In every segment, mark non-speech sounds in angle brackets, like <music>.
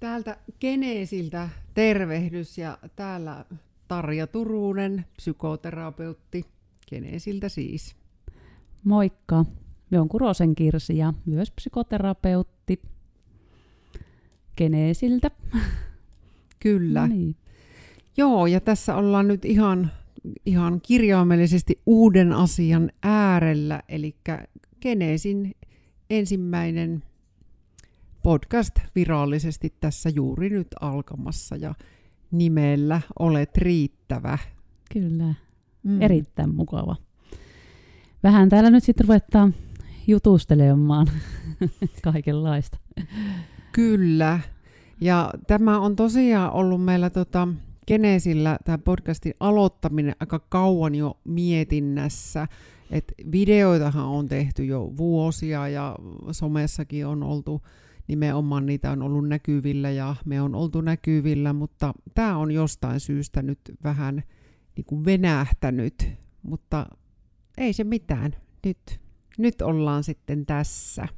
Täältä Geneesiltä tervehdys ja täällä Tarja Turunen, psykoterapeutti, Geneesiltä siis. Moikka, me on Kurosen Kirsi ja myös psykoterapeutti Geneesiltä. Kyllä. No niin. Joo, ja tässä ollaan nyt ihan, ihan kirjaimellisesti uuden asian äärellä, eli Geneesin ensimmäinen podcast virallisesti tässä juuri nyt alkamassa ja nimellä Olet riittävä. Kyllä, mm. erittäin mukava. Vähän täällä nyt sitten ruvetaan jutustelemaan <laughs> kaikenlaista. Kyllä, ja tämä on tosiaan ollut meillä tota, Geneesillä tämä podcastin aloittaminen aika kauan jo mietinnässä. Et videoitahan on tehty jo vuosia ja somessakin on oltu nimenomaan niitä on ollut näkyvillä ja me on oltu näkyvillä, mutta tämä on jostain syystä nyt vähän niin kuin venähtänyt, mutta ei se mitään. Nyt, nyt ollaan sitten tässä.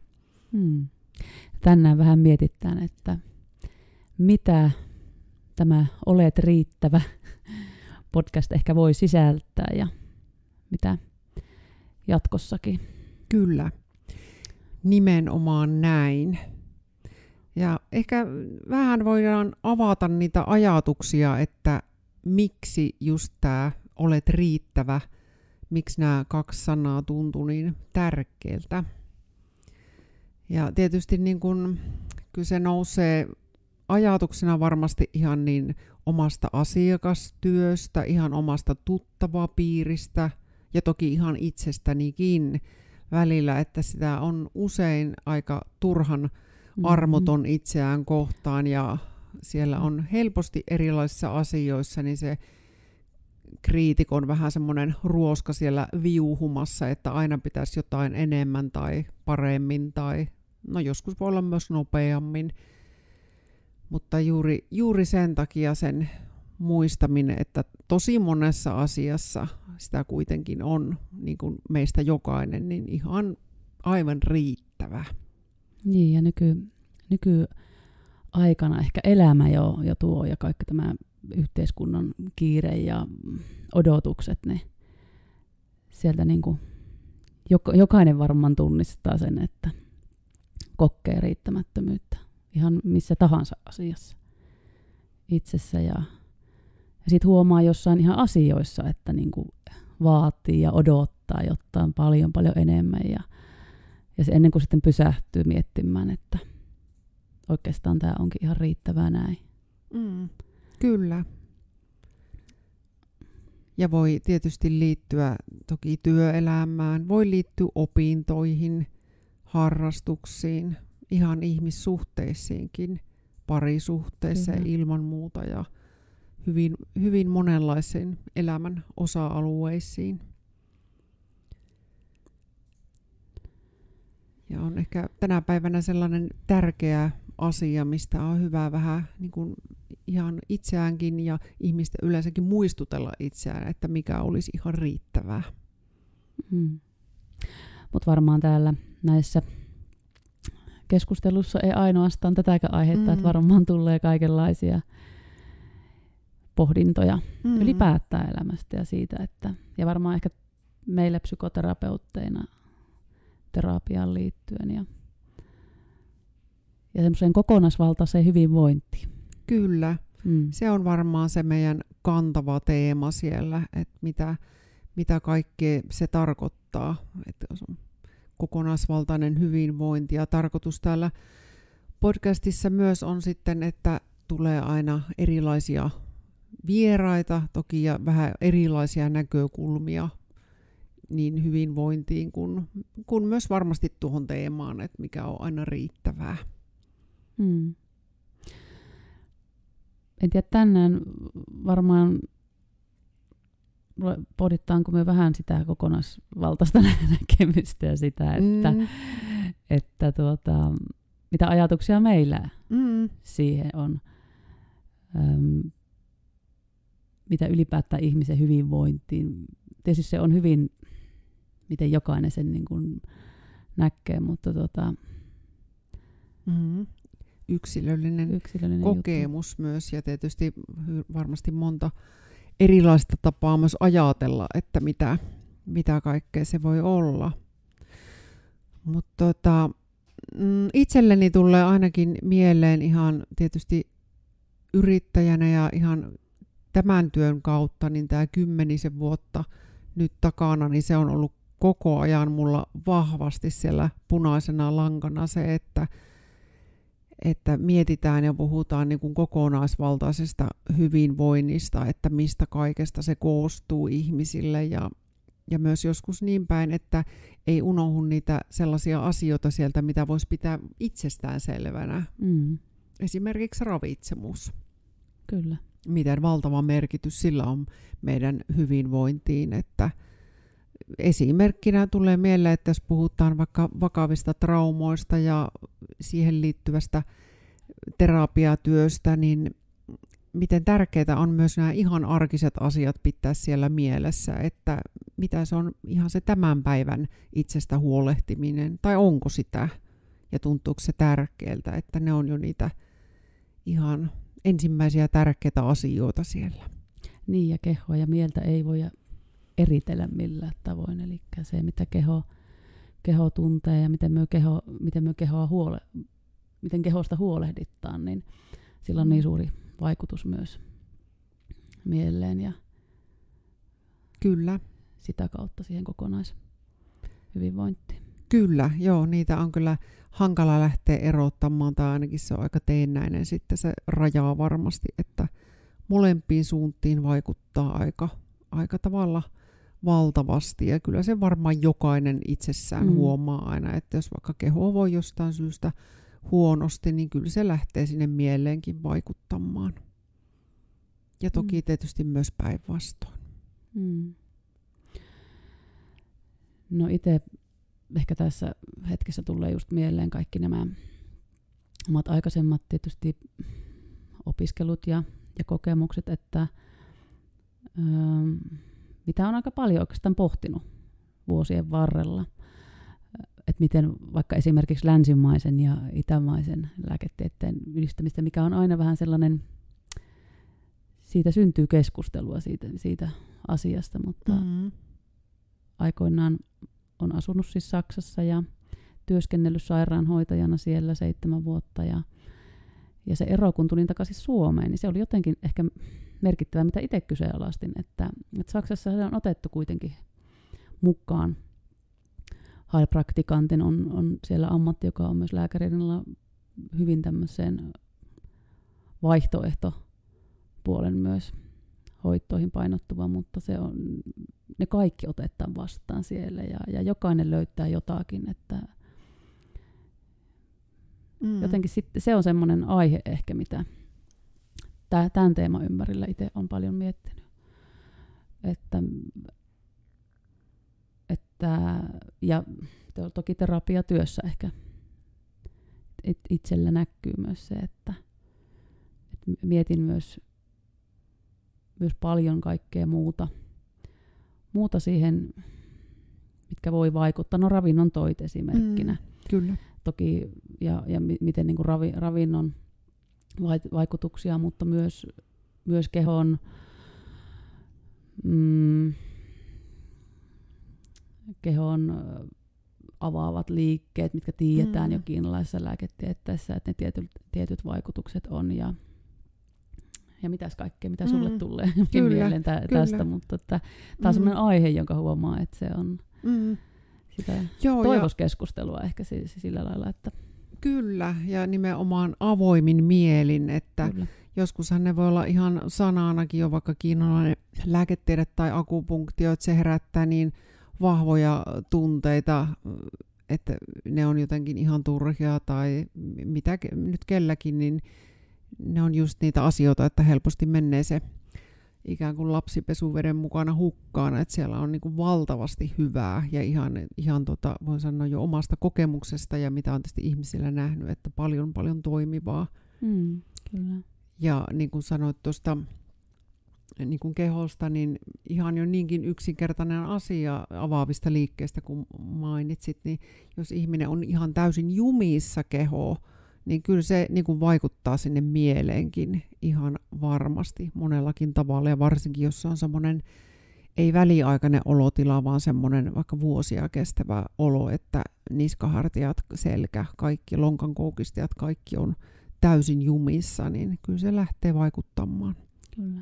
Hmm. Tänään vähän mietitään, että mitä tämä Olet riittävä podcast ehkä voi sisältää ja mitä jatkossakin. Kyllä, nimenomaan näin. Ja ehkä vähän voidaan avata niitä ajatuksia, että miksi just tämä olet riittävä, miksi nämä kaksi sanaa tuntuu niin tärkeältä. Ja tietysti niin kun, kyllä se nousee ajatuksena varmasti ihan niin omasta asiakastyöstä, ihan omasta tuttavapiiristä ja toki ihan itsestänikin välillä, että sitä on usein aika turhan. Armoton itseään kohtaan ja siellä on helposti erilaisissa asioissa, niin se kriitikon vähän semmoinen ruoska siellä viuhumassa, että aina pitäisi jotain enemmän tai paremmin tai no joskus voi olla myös nopeammin. Mutta juuri, juuri sen takia sen muistaminen, että tosi monessa asiassa sitä kuitenkin on niin kuin meistä jokainen, niin ihan aivan riittävä. Niin, ja nyky, nykyaikana ehkä elämä jo, jo tuo ja kaikki tämä yhteiskunnan kiire ja odotukset, ne sieltä niin kuin, jokainen varmaan tunnistaa sen, että kokee riittämättömyyttä ihan missä tahansa asiassa itsessä. Ja, ja sitten huomaa jossain ihan asioissa, että niin kuin vaatii ja odottaa jotain paljon paljon enemmän ja ja se ennen kuin sitten pysähtyy miettimään, että oikeastaan tämä onkin ihan riittävää näin. Mm, kyllä. Ja voi tietysti liittyä toki työelämään, voi liittyä opintoihin, harrastuksiin, ihan ihmissuhteisiinkin, parisuhteissa Kyllä. ilman muuta ja hyvin, hyvin monenlaisiin elämän osa-alueisiin. Ja on ehkä tänä päivänä sellainen tärkeä asia, mistä on hyvä vähän niin kuin ihan itseäänkin ja ihmistä yleensäkin muistutella itseään, että mikä olisi ihan riittävää. Mm. Mutta varmaan täällä näissä keskustelussa ei ainoastaan tätäkään aihetta, mm. että varmaan tulee kaikenlaisia pohdintoja mm. ylipäätään elämästä ja siitä, että ja varmaan ehkä meillä psykoterapeutteina terapiaan liittyen ja, ja semmoiseen kokonaisvaltaiseen hyvinvointiin. Kyllä. Mm. Se on varmaan se meidän kantava teema siellä, että mitä, mitä kaikkea se tarkoittaa, että on kokonaisvaltainen hyvinvointi. Ja tarkoitus täällä podcastissa myös on sitten, että tulee aina erilaisia vieraita toki ja vähän erilaisia näkökulmia niin hyvinvointiin kuin, kuin myös varmasti tuohon teemaan, että mikä on aina riittävää. Hmm. En tiedä, tänään varmaan pohdittaanko me vähän sitä kokonaisvaltaista <laughs> näkemystä ja sitä, että, mm. että tuota, mitä ajatuksia meillä mm. siihen on. Öm, mitä ylipäätään ihmisen hyvinvointiin. Tietysti se on hyvin miten jokainen sen niin kuin näkee, mutta tota... mm-hmm. yksilöllinen, yksilöllinen kokemus juttu. myös ja tietysti varmasti monta erilaista tapaa myös ajatella, että mitä, mitä kaikkea se voi olla. Mutta tota, mm, itselleni tulee ainakin mieleen ihan tietysti yrittäjänä ja ihan tämän työn kautta, niin tämä kymmenisen vuotta nyt takana, niin se on ollut koko ajan mulla vahvasti siellä punaisena lankana se, että, että mietitään ja puhutaan niin kuin kokonaisvaltaisesta hyvinvoinnista, että mistä kaikesta se koostuu ihmisille ja, ja myös joskus niin päin, että ei unohdu niitä sellaisia asioita sieltä, mitä voisi pitää itsestään selvänä. Mm. Esimerkiksi ravitsemus. Kyllä. Miten valtava merkitys sillä on meidän hyvinvointiin, että esimerkkinä tulee mieleen, että jos puhutaan vaikka vakavista traumoista ja siihen liittyvästä terapiatyöstä, niin miten tärkeää on myös nämä ihan arkiset asiat pitää siellä mielessä, että mitä se on ihan se tämän päivän itsestä huolehtiminen, tai onko sitä, ja tuntuuko se tärkeältä, että ne on jo niitä ihan ensimmäisiä tärkeitä asioita siellä. Niin, ja kehoa ja mieltä ei voi eritellä millään tavoin, eli se, mitä keho, keho tuntee ja miten me, keho, miten me kehoa huole, miten kehosta huolehditaan, niin sillä on niin suuri vaikutus myös mieleen ja Kyllä. sitä kautta siihen kokonaishyvinvointiin. Kyllä, joo, niitä on kyllä hankala lähteä erottamaan, tai ainakin se on aika teennäinen sitten se rajaa varmasti, että molempiin suuntiin vaikuttaa aika, aika tavalla valtavasti, ja kyllä se varmaan jokainen itsessään mm. huomaa aina, että jos vaikka keho voi jostain syystä huonosti, niin kyllä se lähtee sinne mieleenkin vaikuttamaan. Ja toki mm. tietysti myös päinvastoin. Mm. No itse ehkä tässä hetkessä tulee just mieleen kaikki nämä omat aikaisemmat tietysti opiskelut ja, ja kokemukset, että öö, mitä on aika paljon oikeastaan pohtinut vuosien varrella – että miten vaikka esimerkiksi länsimaisen ja itämaisen lääketieteen yhdistämistä, mikä on aina vähän sellainen, siitä syntyy keskustelua siitä, siitä asiasta, mutta mm-hmm. aikoinaan on asunut siis Saksassa ja työskennellyt sairaanhoitajana siellä seitsemän vuotta ja, ja se ero, kun tulin takaisin Suomeen, niin se oli jotenkin ehkä merkittävää, mitä itse kyseenalaistin, että, että Saksassa se on otettu kuitenkin mukaan heilpraktikantin on, on siellä ammatti, joka on myös lääkärinillä hyvin tämmöiseen vaihtoehtopuolen myös hoitoihin painottuva, mutta se on, ne kaikki otetaan vastaan siellä ja, ja jokainen löytää jotakin, että mm. jotenkin sitten se on semmoinen aihe ehkä, mitä tämän teeman ympärillä itse on paljon miettinyt. Että että, ja toki terapiatyössä ehkä itsellä näkyy myös se, että, että mietin myös, myös paljon kaikkea muuta, muuta siihen, mitkä voi vaikuttaa. No ravinnon toit esimerkkinä. Mm, kyllä. Toki, ja, ja miten niin kuin ravi, ravinnon vaikutuksia, mutta myös, myös kehon mm, kehon avaavat liikkeet, mitkä tiedetään mm. jo kiinalaisessa lääketieteessä, että ne tietyt, tietyt vaikutukset on ja ja mitäs kaikkea, mitä sulle mm. tulee <laughs> kyllä, mieleen tä- kyllä. tästä, mutta että, tämä on mm. sellainen aihe, jonka huomaa, että se on mm. sitä Joo, toivoskeskustelua ja... ehkä sillä lailla, että Kyllä, ja nimenomaan avoimin mielin, että Kyllä. joskushan ne voi olla ihan sananakin jo vaikka kiinalainen lääketiede tai akupunktio, että se herättää niin vahvoja tunteita, että ne on jotenkin ihan turhia tai mitä nyt kelläkin, niin ne on just niitä asioita, että helposti menee se ikään kuin lapsipesuveden mukana hukkaan, että siellä on niin kuin valtavasti hyvää ja ihan, ihan tota, voin sanoa jo omasta kokemuksesta ja mitä on tietysti ihmisillä nähnyt, että paljon paljon toimivaa. Mm, kyllä. Ja niin kuin sanoit tuosta niin kuin kehosta, niin ihan jo niinkin yksinkertainen asia avaavista liikkeestä, kun mainitsit, niin jos ihminen on ihan täysin jumissa keho, niin kyllä se niin kuin vaikuttaa sinne mieleenkin ihan varmasti monellakin tavalla. Ja varsinkin, jos on semmoinen ei väliaikainen olotila, vaan semmoinen vaikka vuosia kestävä olo, että niskahartiat, selkä, kaikki lonkan koukistajat, kaikki on täysin jumissa, niin kyllä se lähtee vaikuttamaan. Kyllä.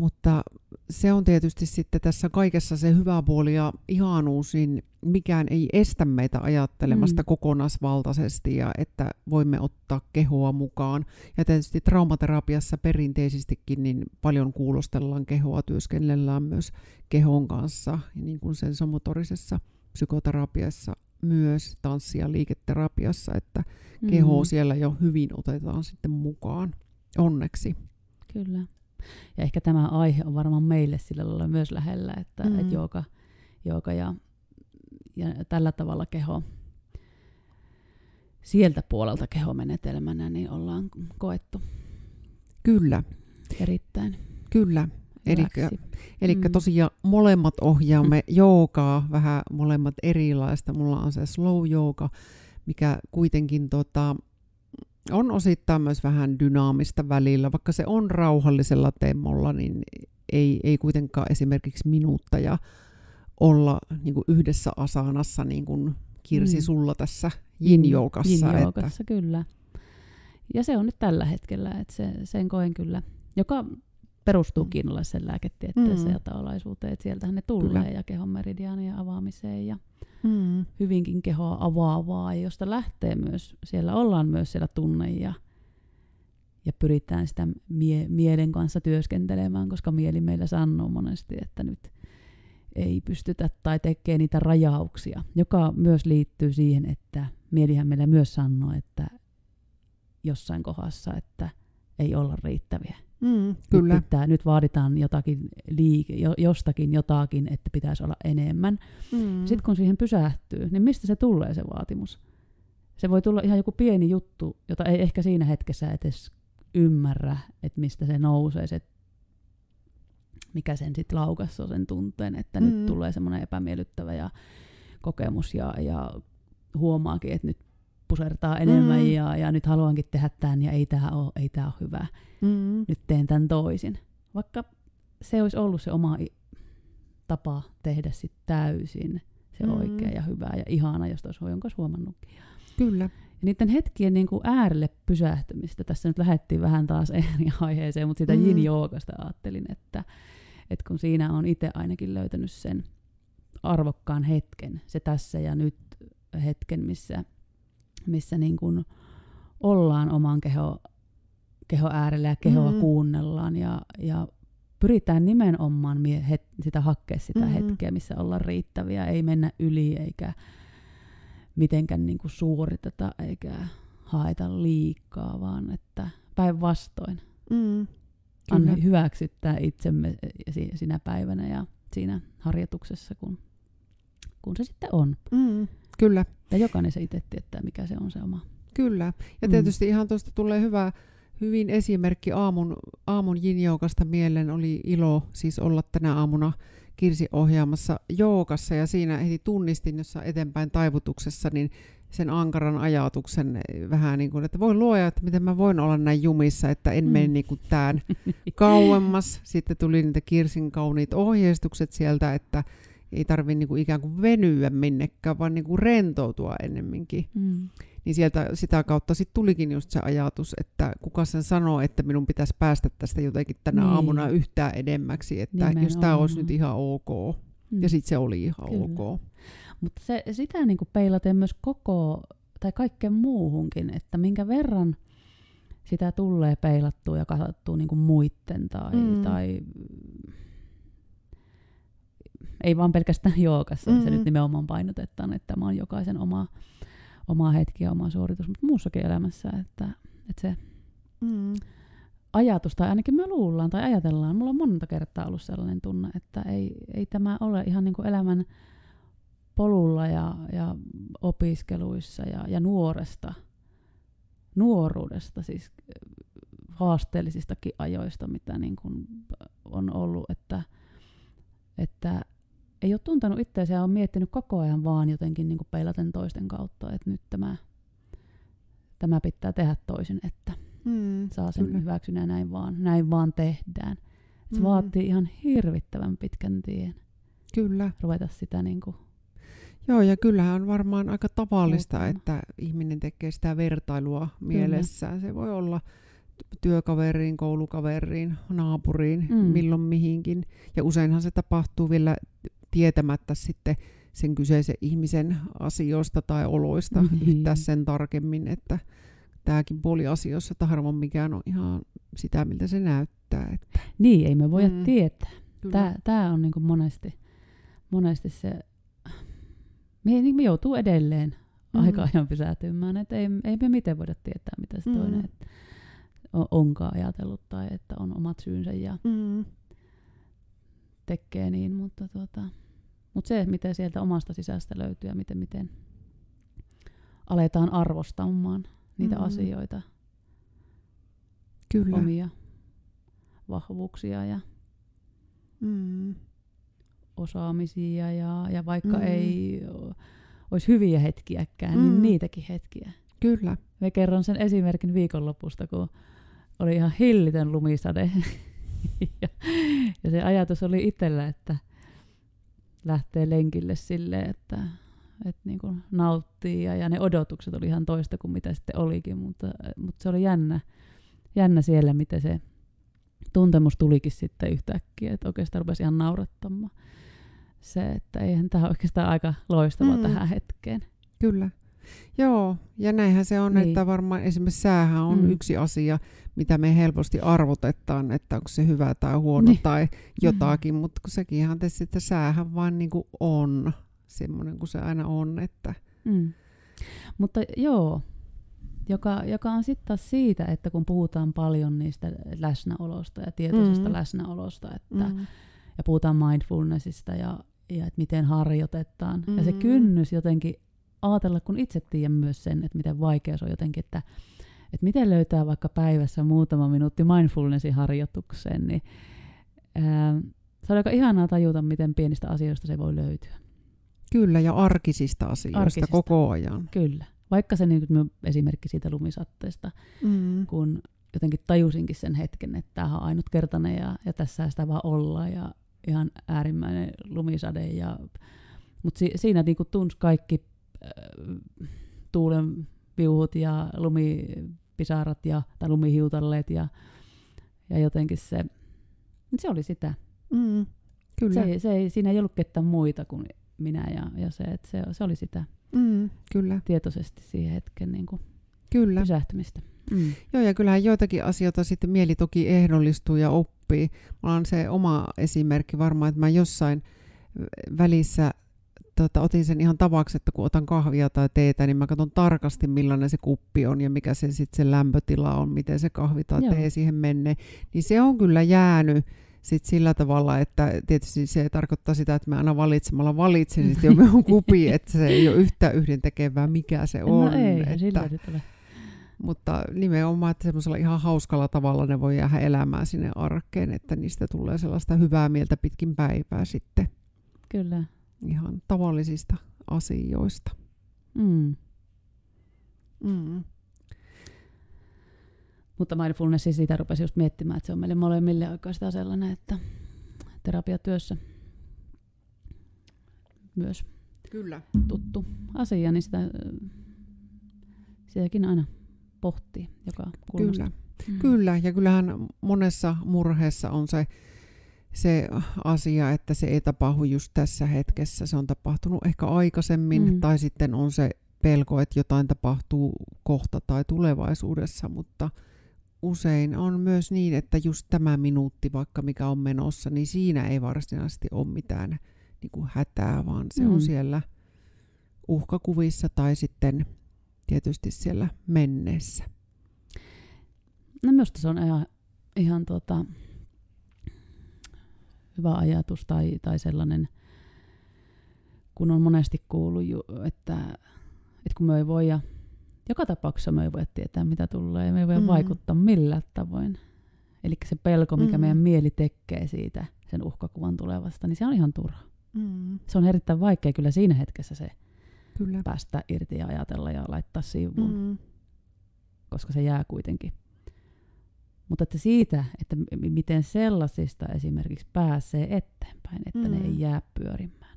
Mutta se on tietysti sitten tässä kaikessa se hyvä puoli ja ihanuus, niin mikään ei estä meitä ajattelemasta mm. kokonaisvaltaisesti ja että voimme ottaa kehoa mukaan. Ja tietysti traumaterapiassa perinteisestikin niin paljon kuulostellaan kehoa, työskennellään myös kehon kanssa, niin kuin sen somotorisessa psykoterapiassa myös tanssi- ja liiketerapiassa, että mm. keho siellä jo hyvin otetaan sitten mukaan, onneksi. Kyllä. Ja ehkä tämä aihe on varmaan meille sillä lailla myös lähellä, että mm. et jooga, jooga ja, ja tällä tavalla keho, sieltä puolelta kehomenetelmänä, niin ollaan koettu. Kyllä. Erittäin. Kyllä. Eli, mm. tosiaan molemmat ohjaamme mm. joogaa, vähän molemmat erilaista. Mulla on se slow jooga, mikä kuitenkin tota, on osittain myös vähän dynaamista välillä. Vaikka se on rauhallisella temmolla, niin ei, ei kuitenkaan esimerkiksi minuutteja olla niin kuin yhdessä asanassa, niin kuin Kirsi mm. sulla tässä yin-joukassa. Yin-joukassa, että... kyllä. Ja se on nyt tällä hetkellä, että se, sen koen kyllä, joka perustuu mm. kiinalaisen lääketieteeseen mm. ja taolaisuuteen, että sieltähän ne tulee kyllä. ja kehon meridiaanien avaamiseen ja mm. hyvinkin kehoa avaavaa, josta lähtee myös, siellä ollaan myös siellä tunne ja, ja pyritään sitä mie- mielen kanssa työskentelemään, koska mieli meillä sanoo monesti, että nyt ei pystytä tai tekee niitä rajauksia, joka myös liittyy siihen, että mielihän meillä myös sanoo, että jossain kohdassa, että ei olla riittäviä. Mm, kyllä. Nyt, pitää, nyt vaaditaan jotakin liike, jostakin jotakin, että pitäisi olla enemmän. Mm. Sitten kun siihen pysähtyy, niin mistä se tulee se vaatimus? Se voi tulla ihan joku pieni juttu, jota ei ehkä siinä hetkessä edes ymmärrä, että mistä se nousee, se, mikä sen sitten laukassa sen tunteen, että mm. nyt tulee semmoinen epämiellyttävä ja kokemus ja, ja huomaakin, että nyt pusertaa enemmän mm. ja, ja nyt haluankin tehdä tämän ja ei tämä ole, ei ole hyvä. Mm. Nyt teen tämän toisin. Vaikka se olisi ollut se oma tapa tehdä sit täysin se mm. oikea ja hyvä ja ihana, jos olisi jonkas huomannutkin. Kyllä. Ja niiden hetkien niin kuin äärelle pysähtymistä, tässä nyt lähdettiin vähän taas <laughs> eri aiheeseen, mutta sitä mm. yin ajattelin, että, että kun siinä on itse ainakin löytänyt sen arvokkaan hetken, se tässä ja nyt hetken, missä missä niin kuin ollaan oman keho, keho äärellä ja kehoa mm. kuunnellaan ja, ja pyritään nimenomaan mie- het, sitä hakkea sitä mm. hetkeä, missä ollaan riittäviä, ei mennä yli eikä mitenkään niin kuin suoriteta eikä haeta liikaa, vaan että päinvastoin. Mm. Anna hyväksyttää itsemme sinä päivänä ja siinä harjoituksessa, kun, kun se sitten on. Mm. Kyllä. Ja jokainen se itse tietää, mikä se on se oma. Kyllä. Ja mm. tietysti mm. ihan tuosta tulee hyvä, hyvin esimerkki aamun, aamun jinjoukasta mieleen. Oli ilo siis olla tänä aamuna Kirsi ohjaamassa joukassa ja siinä heti tunnistin jossa eteenpäin taivutuksessa niin sen ankaran ajatuksen vähän niin kuin, että voi luoja, että miten mä voin olla näin jumissa, että en mm. mene niin kuin tämän <laughs> kauemmas. Sitten tuli niitä Kirsin kauniit ohjeistukset sieltä, että ei tarvitse niinku ikään kuin venyä minnekään, vaan niinku rentoutua ennemminkin. Mm. Niin sieltä sitä kautta sitten tulikin just se ajatus, että kuka sen sanoo, että minun pitäisi päästä tästä jotenkin tänä niin. aamuna yhtään edemmäksi, että Nimenomaan. jos tämä olisi nyt ihan ok. Mm. Ja sitten se oli ihan Kyllä. ok. Mutta se, sitä niinku peilaten myös koko, tai kaikkeen muuhunkin, että minkä verran sitä tulee peilattua ja katsottua niinku muitten tai, mm. tai ei vaan pelkästään <laughs> joogassa, mm-hmm. se nyt nimenomaan painotetaan, että tämä on jokaisen oma, oma hetki ja oma suoritus, mutta muussakin elämässä, että, että se mm. ajatus, tai ainakin me luullaan tai ajatellaan, mulla on monta kertaa ollut sellainen tunne, että ei, ei tämä ole ihan niin kuin elämän polulla ja, ja opiskeluissa ja, ja nuoresta, nuoruudesta, siis haasteellisistakin ajoista, mitä niin kuin on ollut, että, että ei ole tuntenut itseänsä ja on miettinyt koko ajan vaan jotenkin niin kuin peilaten toisten kautta, että nyt tämä tämä pitää tehdä toisin, että Mm, saa sen kyllä. hyväksynä näin vaan, näin vaan tehdään. Et se Mm. vaatii ihan hirvittävän pitkän tien Kyllä. ruveta sitä niin kuin, Joo, ja kyllähän on varmaan aika tavallista, että ihminen tekee sitä vertailua mielessään. Se voi olla työkaveriin, koulukaveriin, naapuriin, Mm. milloin mihinkin. Ja useinhan se tapahtuu vielä tietämättä sitten sen kyseisen ihmisen asioista tai oloista Niin. yhtään sen tarkemmin, että tämäkin puoli asioissa, että harvoin mikään on ihan sitä, miltä se näyttää. Että, niin ei me voida Mm. tietää. Tämä, tämä on niin monesti, monesti se, me, niin me joutuu edelleen Mm. mm. aika ajan pysähtymään, että ei, ei me miten voida tietää, mitä se Mm. toinen että on, onkaan ajatellut tai että on omat syynsä ja Mm, tekee niin, mutta tota, mut se, miten sieltä omasta sisästä löytyy ja miten, miten aletaan arvostamaan niitä Mm. asioita, kyllä. omia vahvuuksia ja Mm, osaamisia ja, ja vaikka Mm. ei olisi hyviä hetkiäkään, mm. Mm. niin niitäkin hetkiä. kyllä. Me kerron sen esimerkin viikonlopusta, kun oli ihan hillitön lumisade. Ja, ja se ajatus oli itsellä, että lähtee lenkille silleen, että, että niin kuin nauttii ja, ja ne odotukset oli ihan toista kuin mitä sitten olikin, mutta, mutta se oli jännä, jännä siellä, miten se tuntemus tulikin sitten yhtäkkiä, että oikeastaan rupesi ihan naurattamaan se, että eihän tämä oikeastaan aika loistava Mm. tähän hetkeen. Kyllä. Joo, ja näinhän se on, Niin. että varmaan esimerkiksi säähän on Mm. yksi asia, mitä me helposti arvotetaan, että onko se hyvä tai huono Niin. tai jotakin, mutta kun sekin ihan tietysti, että säähän vaan niin kuin on semmoinen kuin se aina on, että Mm. Mutta joo, joka, joka on sitten taas siitä, että kun puhutaan paljon niistä läsnäolosta ja tietoisesta Mm. mm. läsnäolosta, että, mm. mm, ja puhutaan mindfulnessista ja, ja että miten harjoitetaan. Mm. Ja se Mm. kynnys jotenkin ajatella, kun itse tiedän myös sen, että miten vaikea se on jotenkin, että, että miten löytää vaikka päivässä muutama minuutti mindfulnessin harjoitukseen, niin ää, se on aika ihanaa tajuta, miten pienistä asioista se voi löytyä. kyllä, ja arkisista asioista Arkisista. koko ajan. Kyllä. Vaikka se niin kuin esimerkki siitä lumisatteesta, Mm, kun jotenkin tajusinkin sen hetken, että tämä on ainutkertainen ja, ja tässä sitä vaan olla ja ihan äärimmäinen lumisade. Ja, mutta si, siinä niin tunsi kaikki tuulen viuhut ja lumipisarat ja, tai lumihiutalleet ja, ja jotenkin se, se oli sitä. mm, kyllä, Se, se ei, siinä ei ollut ketään muita kuin minä ja, ja se, että se, se oli sitä mm, kyllä, tietoisesti siihen hetken niin kuin kyllä. pysähtymistä. Mm. Joo, ja kyllähän joitakin asioita sitten mieli toki ehdollistuu ja oppii. Mulla on se oma esimerkki varmaan, että mä jossain välissä tota, otin sen ihan tavaksi, että kun otan kahvia tai teetä, niin mä katson tarkasti, millainen se kuppi on ja mikä se sitten se lämpötila on, miten se kahvi tai Joo. tee siihen menee. Niin se on kyllä jäänyt sit sillä tavalla, että tietysti se tarkoittaa sitä, että mä aina valitsemalla valitsen sitten jo minun <laughs> kupi, että se ei ole yhtä yhdentekevää, mikä se on. no ei, että... sillä ole. Mutta nimenomaan, että semmoisella ihan hauskalla tavalla ne voi jäädä elämään sinne arkeen, että niistä tulee sellaista hyvää mieltä pitkin päivää sitten Kyllä. Ihan tavallisista asioista. Mm. Mm. Mutta mindfulnessi siitä rupesi just miettimään, että se on meille molemmille oikeastaan sellainen, että terapiatyössä myös Kyllä. tuttu asia, niin sitä, sitäkin aina pohtii joka kulmasta. Kyllä. Mm. Kyllä, ja kyllähän monessa murheessa on se, se asia, että se ei tapahdu just tässä hetkessä. Se on tapahtunut ehkä aikaisemmin, Mm. tai sitten on se pelko, että jotain tapahtuu kohta tai tulevaisuudessa, mutta usein on myös niin, että just tämä minuutti, vaikka mikä on menossa, niin siinä ei varsinaisesti ole mitään niin kuin hätää, vaan se Mm. on siellä uhkakuvissa tai sitten tietysti siellä menneessä. No minusta se on ihan, ihan tota, hyvä ajatus tai, tai sellainen, kun on monesti kuullut, ju, että, että kun me ei voi, ja joka tapauksessa me ei voi tietää, mitä tulee, me ei voi Mm. vaikuttaa millään tavoin. Eli se pelko, mikä Mm. meidän mieli tekee siitä, sen uhkakuvan tulevasta, niin se on ihan turha. Mm. Se on erittäin vaikea kyllä siinä hetkessä se Kyllä. päästä irti ja ajatella ja laittaa sivuun. Mm. koska se jää kuitenkin. Mutta että siitä, että m- miten sellaisista esimerkiksi pääsee eteenpäin, että mm. ne ei jää pyörimään.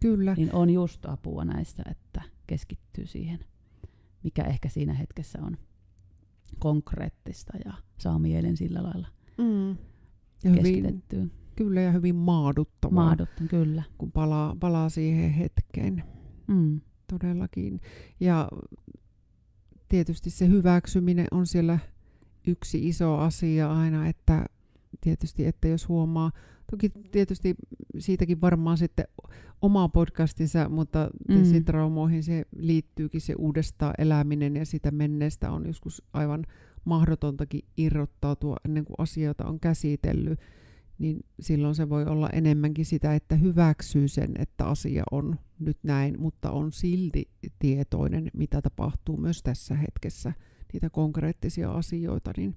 Kyllä. Niin on just apua näistä, että keskittyy siihen, mikä ehkä siinä hetkessä on konkreettista ja saa mielen sillä lailla Mm. Ja hyvin, keskitettyä. kyllä ja hyvin maaduttavaa, Maadottan, kyllä. kun palaa, palaa siihen hetkeen. Mm. Todellakin. Ja tietysti se hyväksyminen on siellä yksi iso asia aina, että tietysti, että jos huomaa, toki tietysti siitäkin varmaan sitten oma podcastinsa, mutta mm. traumoihin se liittyykin se uudestaan eläminen ja sitä menneestä on joskus aivan mahdotontakin irrottautua ennen kuin asioita on käsitellyt, niin silloin se voi olla enemmänkin sitä, että hyväksyy sen, että asia on nyt näin, mutta on silti tietoinen, mitä tapahtuu myös tässä hetkessä, niitä konkreettisia asioita, niin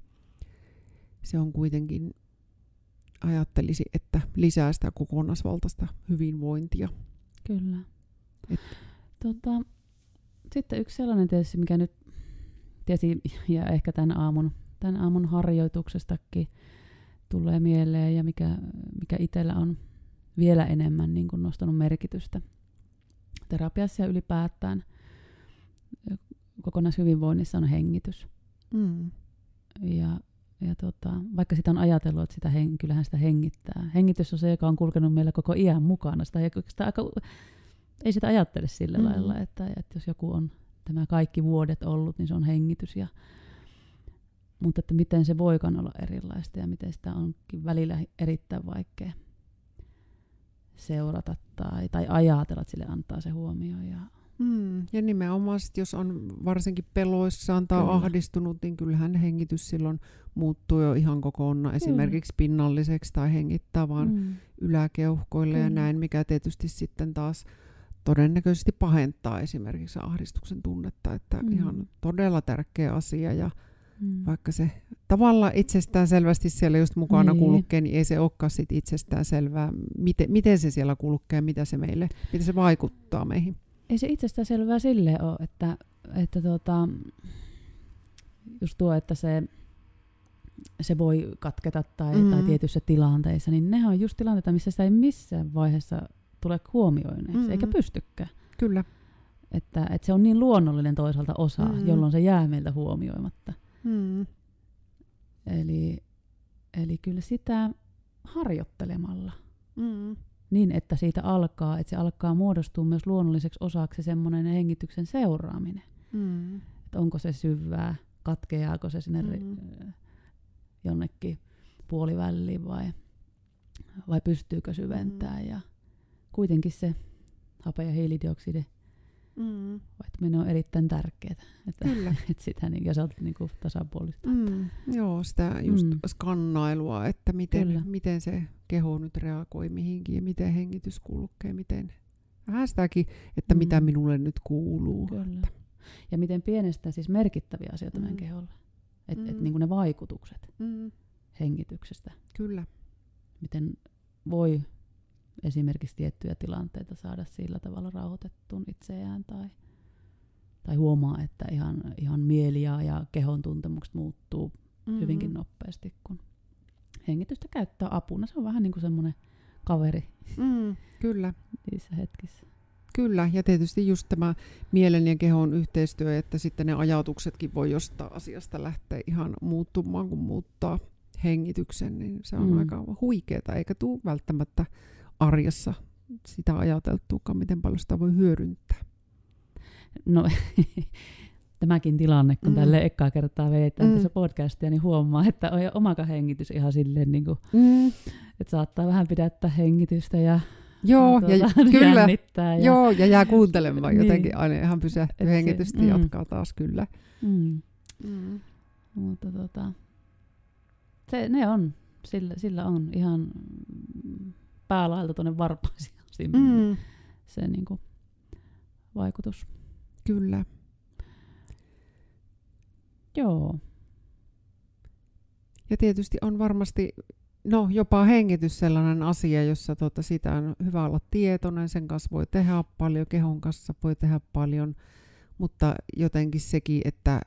se on kuitenkin, ajattelisi, että lisää sitä kokonaisvaltaista hyvinvointia. Kyllä. Et. Tota, sitten yksi sellainen tietysti, mikä nyt tietysti, ja ehkä tämän aamun, tämän aamun harjoituksestakin tulee mieleen ja mikä, mikä itsellä on vielä enemmän niin kuin nostanut merkitystä terapiassa ja ylipäätään kokonaishyvinvoinnissa on hengitys. Mm. Ja, ja tota, vaikka sitä on ajatellut, että sitä hen, kyllähän sitä hengittää. Hengitys on se, joka on kulkenut meillä koko iän mukana. Sitä, sitä aika, ei sitä ajattele sillä mm. lailla, että, että jos joku on tämä kaikki vuodet ollut, niin se on hengitys. Ja, mutta että miten se voikaan olla erilaista ja miten sitä onkin välillä erittäin vaikea seurata tai, tai ajatella, että sille antaa se huomio. Ja, mm, ja nimenomaan sit, jos on varsinkin peloissaan tai Kyllä. ahdistunut, niin kyllähän hengitys silloin muuttuu jo ihan kokonaan. Esimerkiksi pinnalliseksi tai hengittää vaan mm. yläkeuhkoille Kyllä. ja näin, mikä tietysti sitten taas todennäköisesti pahentaa esimerkiksi ahdistuksen tunnetta, että mm. ihan todella tärkeä asia ja mm. vaikka se tavalla itsestään selvästi siellä just mukana niin. kulkee, niin ei se olekaan sit itsestään selvää, miten, miten se siellä kulkee, mitä se meille, miten se vaikuttaa meihin. Ei se itsestään selvää sille ole, että, että tota, just tuo, että se, se voi katketa tai, mm. tai tietyissä tilanteissa, niin ne on just tilanteita, missä sitä ei missään vaiheessa tule huomioineeksi, mm-hmm. eikä pystykään. Kyllä. Että, että se on niin luonnollinen toisaalta osa, mm-hmm. jolloin se jää meiltä huomioimatta. Mm-hmm. Eli, eli kyllä sitä harjoittelemalla. Mm-hmm. Niin, että siitä alkaa, että se alkaa muodostua myös luonnolliseksi osaksi semmoinen hengityksen seuraaminen. Mm-hmm. Että onko se syvää, katkeaako se sinne mm-hmm. jonnekin puoliväliin vai, vai pystyykö syventämään. Mm-hmm. Ja, kuitenkin se hape- ja hiilidioksidi mm. vaihtaminen on erittäin tärkeää. Että, Kyllä. <laughs> että sitä niin, ja sä niin kuin tasapuolista. Mm. Joo, sitä just mm. skannailua, että miten, miten se keho nyt reagoi mihinkin ja miten hengitys kulkee, miten vähän sitäkin, että mm. mitä minulle nyt kuuluu. Kyllä. Ja miten pienestä siis merkittäviä asioita mm. meidän keholle. Että mm. et, niin kuin ne vaikutukset mm. hengityksestä. Kyllä. Miten voi esimerkiksi tiettyjä tilanteita saada sillä tavalla rauhoitettuun itseään tai, tai huomaa, että ihan, ihan mieli ja, ja kehon tuntemukset muuttuu mm-hmm. hyvinkin nopeasti, kun hengitystä käyttää apuna. Se on vähän niin kuin semmoinen kaveri mm, kyllä. niissä hetkissä. Kyllä, ja tietysti just tämä mielen ja kehon yhteistyö, että sitten ne ajatuksetkin voi jostain asiasta lähteä ihan muuttumaan, kun muuttaa hengityksen, niin se on mm. aika huikeeta, eikä tule välttämättä arjessa sitä ajateltuukaan, miten paljon sitä voi hyödyntää? No <laughs> tämäkin tilanne, kun mm. tälle ekkaa kertaa veetään mm. tässä podcastia, niin huomaa, että on jo omaka hengitys ihan silleen, niin kuin, mm. että saattaa vähän pidättää hengitystä ja Joo, ja, tuota, <laughs> kyllä. Ja, Joo, ja jää kuuntelemaan <laughs> niin. jotenkin aina ihan pysähtyy hengitystä mm. jatkaa taas kyllä. Mm. Mm. Mutta tota, se, ne on, sillä, sillä on ihan päälailta tuonne varpaisiin mm. se niin kuin, vaikutus. Kyllä. Joo. Ja tietysti on varmasti, no jopa hengitys sellainen asia, jossa tuota, sitä on hyvä olla tietoinen, sen kanssa voi tehdä paljon, kehon kanssa voi tehdä paljon, mutta jotenkin sekin, että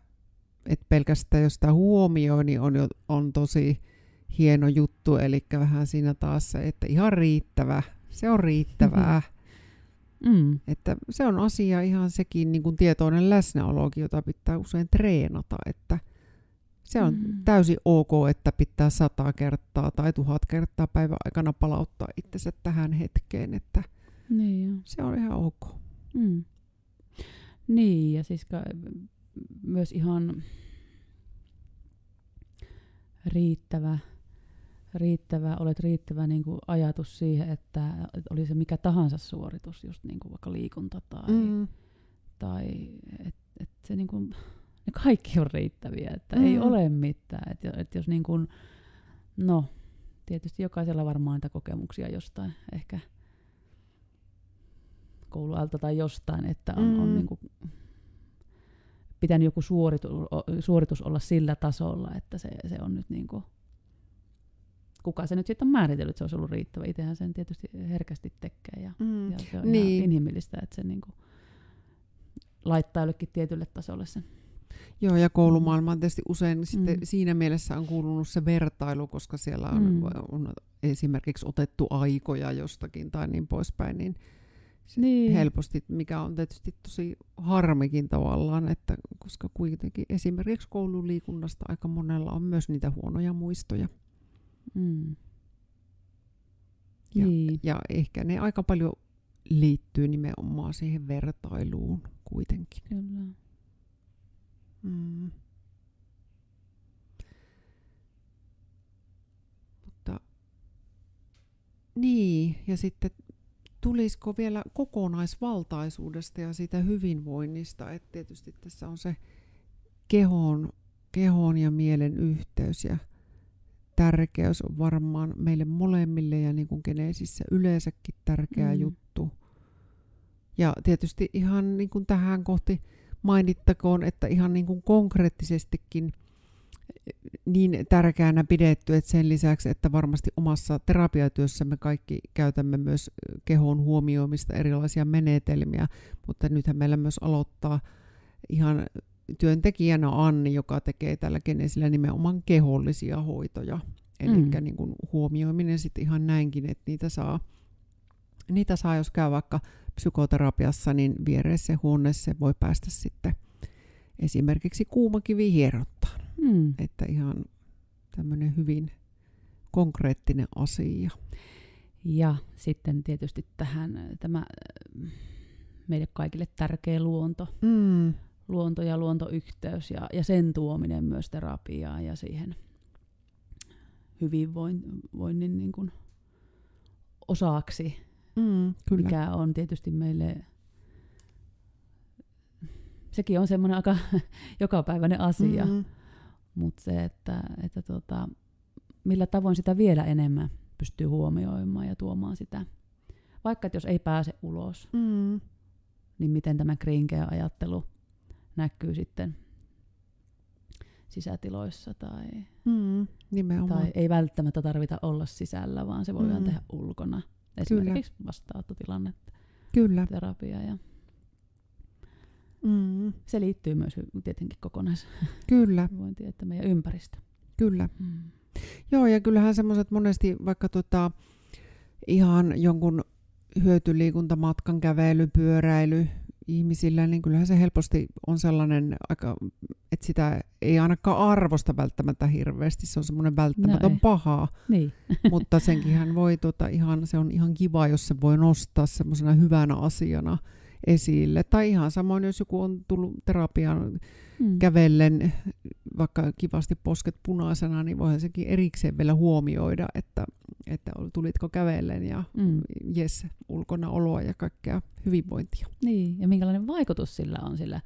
et pelkästään jos sitä huomioi, niin on, jo, on tosi hieno juttu. Eli vähän siinä taas se, että ihan riittävä. Se on riittävää. Mm. Että se on asia ihan sekin niin kuin tietoinen läsnäolokin, jota pitää usein treenata. Että se on Mm. täysin ok, että pitää sata kertaa tai tuhat kertaa päivän aikana palauttaa itsensä tähän hetkeen. Että Niin joo. se on ihan ok. Mm. Niin, ja siis ka- myös ihan riittävä, riittävä olet riittävä niin kuin ajatus siihen, että että oli se mikä tahansa suoritus, just niin kuin vaikka liikunta tai, Mm. tai että et se niin kuin, ne kaikki on riittäviä, että Mm. ei ole mitään. Että et jos niin kuin, no, tietysti jokaisella varmaan niitä kokemuksia jostain, ehkä koulualta tai jostain, että on, on Mm. niin kuin pitänyt joku suoritus, suoritus olla sillä tasolla, että se, se on nyt niin kuin, kuka se nyt sitten on määritellyt, että se olisi ollut riittävä. Itsehän sen tietysti herkästi tekee ja, Mm. ja se on Niin. ihan inhimillistä, että se niin kuin laittaa jollekin tietylle tasolle sen. Joo, ja koulumaailmaan tietysti usein mm. sitten siinä mielessä on kuulunut se vertailu, koska siellä on, Mm. on esimerkiksi otettu aikoja jostakin tai niin poispäin, niin Niin. helposti, mikä on tietysti tosi harmikin tavallaan, että koska kuitenkin esimerkiksi koululiikunnasta aika monella on myös niitä huonoja muistoja. Mm. Ja, Niin. ja ehkä ne aika paljon liittyy nimenomaan siihen vertailuun kuitenkin. Kyllä. Mm. Mutta niin, ja sitten tulisiko vielä kokonaisvaltaisuudesta ja siitä hyvinvoinnista, että tietysti tässä on se kehon, kehon ja mielen yhteys ja tärkeys on varmaan meille molemmille ja niin kuin Geneesissä yleensäkin tärkeä Mm. juttu. Ja tietysti ihan niin kuin tähän kohti mainittakoon, että ihan niin kuin konkreettisestikin niin tärkeänä pidetty, että sen lisäksi, että varmasti omassa terapiatyössämme kaikki käytämme myös kehon huomioimista erilaisia menetelmiä, mutta nythän meillä myös aloittaa ihan työntekijänä Anni, joka tekee tällä Genesillä nimenomaan kehollisia hoitoja. Eli Mm. niin kuin huomioiminen sitten ihan näinkin, että niitä saa, niitä saa, jos käy vaikka psykoterapiassa, niin viereisessä huoneessa voi päästä sitten esimerkiksi kuumakivi hierottaan. Mm. Että ihan tämmöinen hyvin konkreettinen asia. Ja sitten tietysti tähän äh, tämä äh, meille kaikille tärkeä luonto, Mm. Luonto ja luontoyhteys ja, ja sen tuominen myös terapiaan ja siihen hyvinvoinnin niin kuin osaksi, Mm, kyllä. mikä on tietysti meille, sekin on semmoinen aika <laughs> jokapäiväinen asia, Mm, mutta se, että, että tota, millä tavoin sitä vielä enemmän pystyy huomioimaan ja tuomaan sitä, vaikka että jos ei pääse ulos, mm, niin miten tämä krinkeä ajattelu näkyy sitten sisätiloissa tai, mm, nimenomaan. tai ei välttämättä tarvita olla sisällä, vaan se voidaan Mm. tehdä ulkona. Esimerkiksi vastaanottotilanne, Kyllä. terapia ja Mm, se liittyy myös tietenkin <laughs> kyllä, kokonaishyvinvointiin, että meidän ympäristö. kyllä. Mm. Joo, ja kyllähän semmoiset monesti vaikka tota, ihan jonkun hyötyliikuntamatkan kävely, pyöräily ihmisillä, niin kyllähän se helposti on sellainen aika, että sitä ei ainakaan arvosta välttämättä hirveästi. Se on semmoinen välttämätön ei. pahaa, Niin. <laughs> mutta senkin hän voi tota, ihan, se on ihan kiva, jos se voi nostaa semmoisena hyvänä asiana esille. Tai ihan samoin, jos joku on tullut terapiaan Mm. kävellen vaikka kivasti posket punaisena, niin voihan sekin erikseen vielä huomioida, että, että tulitko kävellen ja Mm. jes, ulkona oloa ja kaikkea hyvinvointia. Niin, ja minkälainen vaikutus sillä on sillä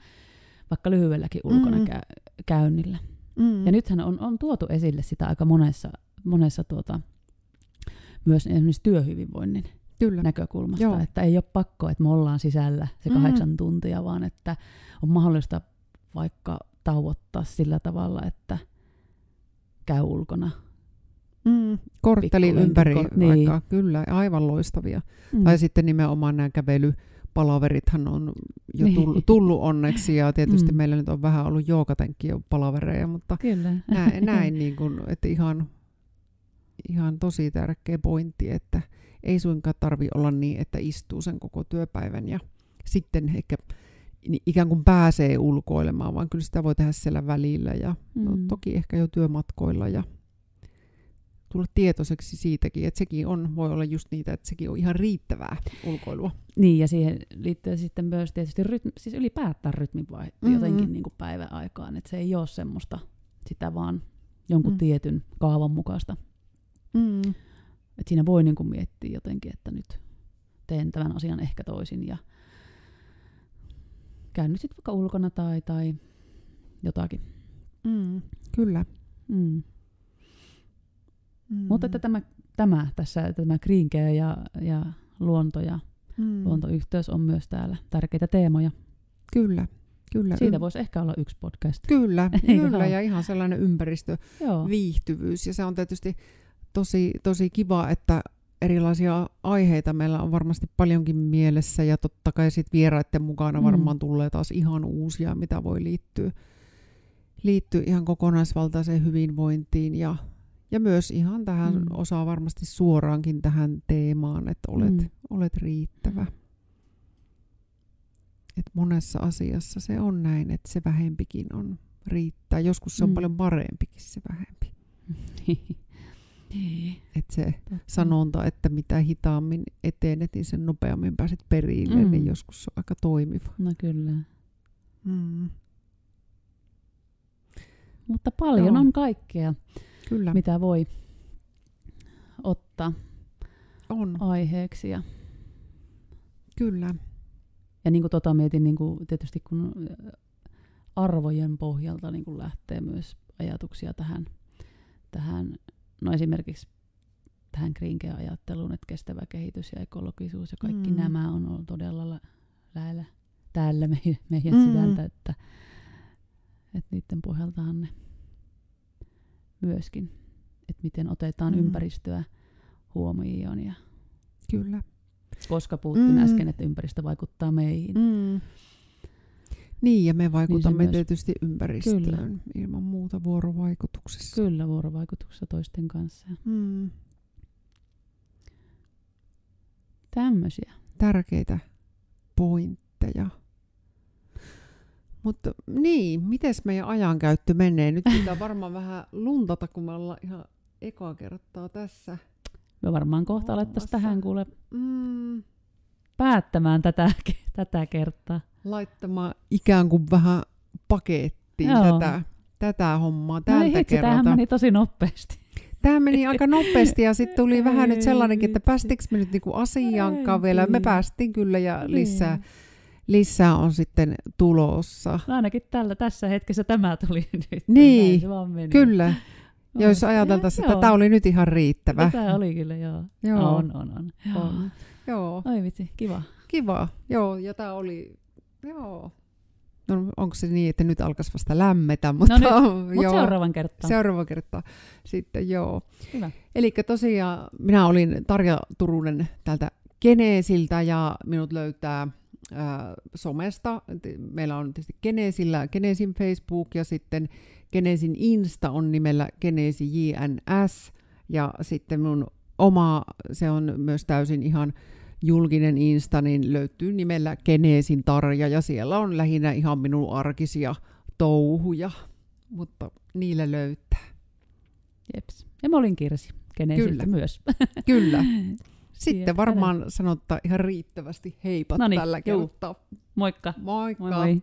vaikka lyhyelläkin ulkona Mm. kä- käynnillä. Mm. Ja nythän on, on tuotu esille sitä aika monessa, monessa tuota, myös esimerkiksi työhyvinvoinnin Kyllä. näkökulmasta, Joo. että ei ole pakko, että me ollaan sisällä se Mm. kahdeksan tuntia, vaan että on mahdollista vaikka tauottaa sillä tavalla, että käy ulkona. Mm. Kortteli ympäri kor- niin. aikaa, kyllä, aivan loistavia. Mm. Tai sitten nimenomaan nämä kävely palaverithan on jo Niin. tullut, tullut onneksi ja tietysti Mm. meillä nyt on vähän ollut joogatenkin jo palavereja, mutta Kyllä. näin, näin <laughs> niin kuin, että ihan, ihan tosi tärkeä pointti, että ei suinkaan tarvi olla niin, että istuu sen koko työpäivän ja sitten ehkä ikään kuin pääsee ulkoilemaan, vaan kyllä sitä voi tehdä siellä välillä ja no, Mm. toki ehkä jo työmatkoilla ja tulla tietoiseksi siitäkin, että sekin on, voi olla just niitä, että sekin on ihan riittävää ulkoilua. Niin, ja siihen liittyy sitten myös tietysti rytmi, siis ylipäätään rytmin vai Mhm. jotenkin niin kuin päivän aikaan, että se ei ole semmoista sitä vaan jonkun Mm. tietyn kaavan mukaista. Mm. Et siinä voi niin kuin miettiä jotenkin, että nyt teen tämän asian ehkä toisin ja käyn nyt sitten vaikka ulkona tai, tai jotakin. Mm. Kyllä. Mm. Mm. Mutta että tämä, tämä tässä, tämä care ja, ja luonto ja mm. luontoyhteys on myös täällä tärkeitä teemoja. Kyllä. Kyllä. Siitä Ym- voisi ehkä olla yksi podcast. Kyllä, <laughs> kyllä ja ihan sellainen ympäristö, Joo. viihtyvyys. Ja se on tietysti tosi, tosi kiva, että erilaisia aiheita meillä on varmasti paljonkin mielessä ja totta kai sit vieraiden mukana Mm. varmaan tulee taas ihan uusia, mitä voi liittyä, liittyä ihan kokonaisvaltaiseen hyvinvointiin ja, ja myös ihan tähän Mm. mm. osaa varmasti suoraankin tähän teemaan, että olet, Mm. mm. olet riittävä. Et monessa asiassa se on näin, että se vähempikin on riittää. Joskus se on Mm. mm. paljon parempikin se vähempi. <laughs> Et se Totta. sanonta, että mitä hitaammin etenet, niin sen nopeammin pääset perille, Mm. mm. niin joskus se on aika toimiva. No kyllä. Mm. Mutta paljon Joo. on kaikkea, Kyllä, mitä voi ottaa on. aiheeksi. Ja, Kyllä. ja niin kuin tota mietin, niin kuin tietysti kun äh, arvojen pohjalta niin kuin lähtee myös ajatuksia tähän, tähän no esimerkiksi tähän green ajatteluun, että kestävä kehitys ja ekologisuus ja kaikki Mm. nämä on ollut todella lä- lähellä täällä <laughs> meidän, meidän Mm. sydäntä, että, että niiden pohjaltahan ne myöskin, että miten otetaan Mm. ympäristöä huomioon ja Kyllä. koska puhuttiin Mm. äsken, että ympäristö vaikuttaa meihin. Mm. Niin, ja me vaikutamme myös- tietysti ympäristöön ilman muuta vuorovaikutuksessa. Kyllä vuorovaikutuksessa toisten kanssa. Mm. Tämmöisiä. Tärkeitä pointteja. Mutta niin, miten meidän ajankäyttö menee? Nyt pitää <laughs> varmaan vähän luntata, kun me ollaan ihan ekaa kertaa tässä. Me varmaan kohta alettaisiin tähän kuule Mm, päättämään tätä, tätä kertaa. laittamaan ikään kuin vähän pakettiin Joo. tätä, tätä hommaa No tältä ei hitsi, tämähän kerralta. meni tosi nopeasti. Tämä meni aika nopeasti ja sitten tuli <laughs> vähän nyt sellainenkin, että päästikö me nyt niinku asiaankaan Ei vielä. Me päästiin kyllä ja lisää, Niin. lisää on sitten tulossa. No ainakin tällä, tässä hetkessä tämä tuli <laughs> nyt. Niin. Kyllä, Joo. jos ajateltaisiin, että tämä oli nyt ihan riittävä. Tämä oli kyllä, joo. Joo. On, on, on. On. Joo, Oi vitsi, kiva. kiva. Joo, ja tämä oli, joo. No, onko se niin, että nyt alkaisi vasta lämmetä, mutta No Mutta joo, seuraavan kertaan. seuraava kerta sitten joo. Hyvä. Eli tosiaan minä olin Tarja Turunen täältä Geneesiltä ja minut löytää ää, somesta. Meillä on tietysti Geneesillä Geneesin Facebook ja sitten Geneesin Insta on nimellä Geneesi JNS ja sitten mun oma, se on myös täysin ihan julkinen Insta, niin löytyy nimellä Geneesin Tarja ja siellä on lähinnä ihan minun arkisia touhuja, mutta niillä löytää. Jeps. Ja mä olin Kirsi, kenen Kyllä. myös. <laughs> Kyllä. <laughs> Sitten Tiedetään. varmaan sanottaa ihan riittävästi heipat Noniin, tällä juu. kertaa. Moikka. Moikka. Moi moi.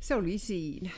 Se oli siinä.